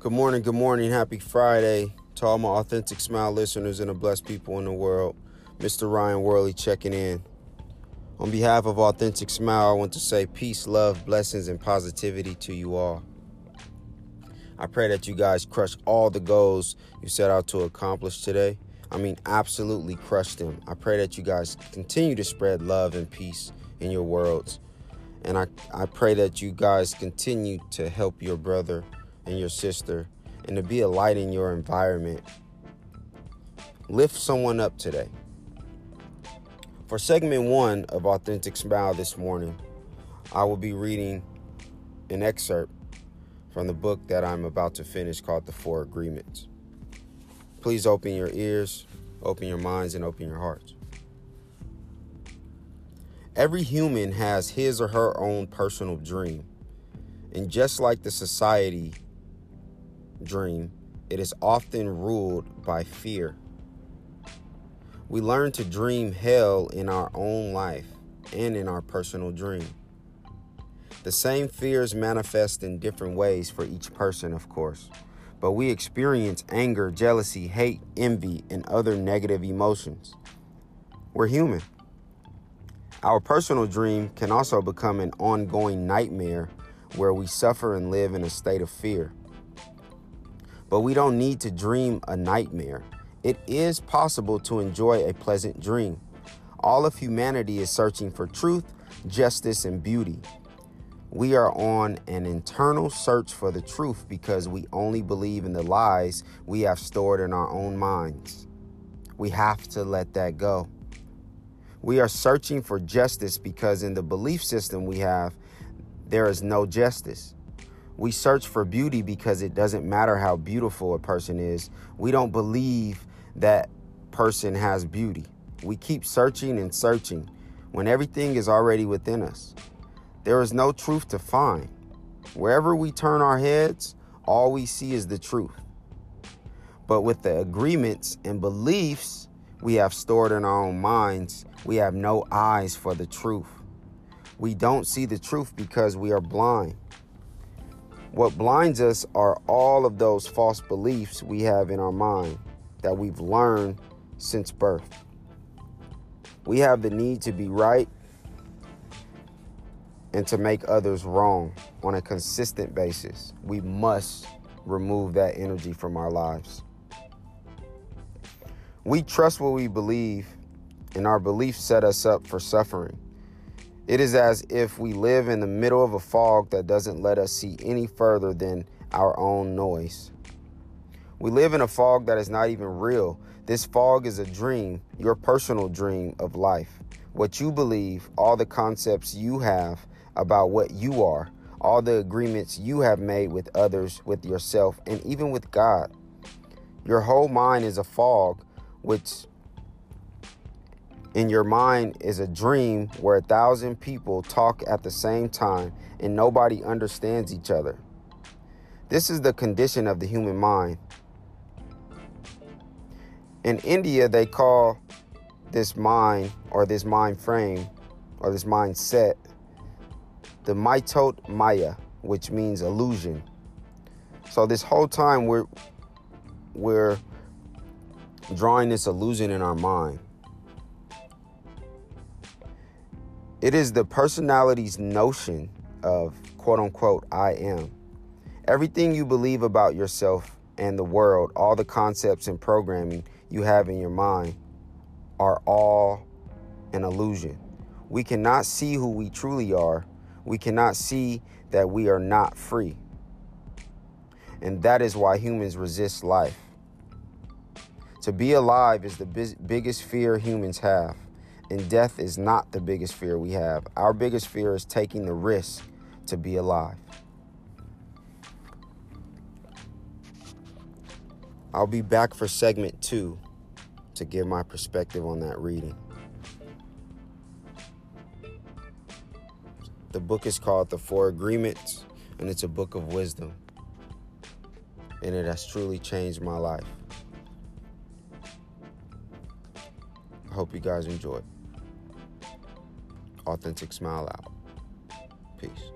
Good morning, good morning, happy Friday to all my authentic smile listeners and the blessed people in the world. Mr. Ryan Worley checking in. On behalf of Authentic Smile, I want to say peace, love, blessings, and positivity to you all. I pray that you guys crush all the goals you set out to accomplish today. I mean, absolutely crush them. I pray that you guys continue to spread love and peace in your worlds. And I, I pray that you guys continue to help your brother and your sister and to be a light in your environment. Lift someone up today. For segment one of Authentic Smile this morning, I will be reading an excerpt from the book that I'm about to finish called The Four Agreements. Please open your ears, open your minds, and open your hearts. Every human has his or her own personal dream. And just like the society dream, it is often ruled by fear. We learn to dream hell in our own life and in our personal dream. The same fears manifest in different ways for each person, of course, but we experience anger, jealousy, hate, envy, and other negative emotions. We're human. Our personal dream can also become an ongoing nightmare where we suffer and live in a state of fear. But we don't need to dream a nightmare. It is possible to enjoy a pleasant dream. All of humanity is searching for truth, justice, and beauty. We are on an internal search for the truth because we only believe in the lies we have stored in our own minds. We have to let that go. We are searching for justice because in the belief system we have, there is no justice. We search for beauty because it doesn't matter how beautiful a person is. We don't believe that person has beauty. We keep searching and searching when everything is already within us. There is no truth to find. Wherever we turn our heads, all we see is the truth. But with the agreements and beliefs we have stored in our own minds, we have no eyes for the truth. We don't see the truth because we are blind. What blinds us are all of those false beliefs we have in our mind that we've learned since birth. We have the need to be right and to make others wrong on a consistent basis. We must remove that energy from our lives. We trust what we believe, and our beliefs set us up for suffering. It is as if we live in the middle of a fog that doesn't let us see any further than our own noise. We live in a fog that is not even real. This fog is a dream, your personal dream of life. What you believe, all the concepts you have about what you are, all the agreements you have made with others, with yourself, and even with God. Your whole mind is a fog which in your mind is a dream where a thousand people talk at the same time and nobody understands each other. This is the condition of the human mind. In India, they call this mind or this mind frame or this mindset the mitote Maya, which means illusion. So this whole time we're we're drawing this illusion in our mind. It is the personality's notion of quote unquote I am. Everything you believe about yourself and the world, all the concepts and programming you have in your mind are all an illusion. We cannot see who we truly are. We cannot see that we are not free. And that is why humans resist life. To be alive is the biggest fear humans have, and death is not the biggest fear we have. Our biggest fear is taking the risk to be alive. I'll be back for segment two to give my perspective on that reading. The book is called The Four Agreements, and it's a book of wisdom. And it has truly changed my life. I hope you guys enjoy. Authentic Smile out. Peace.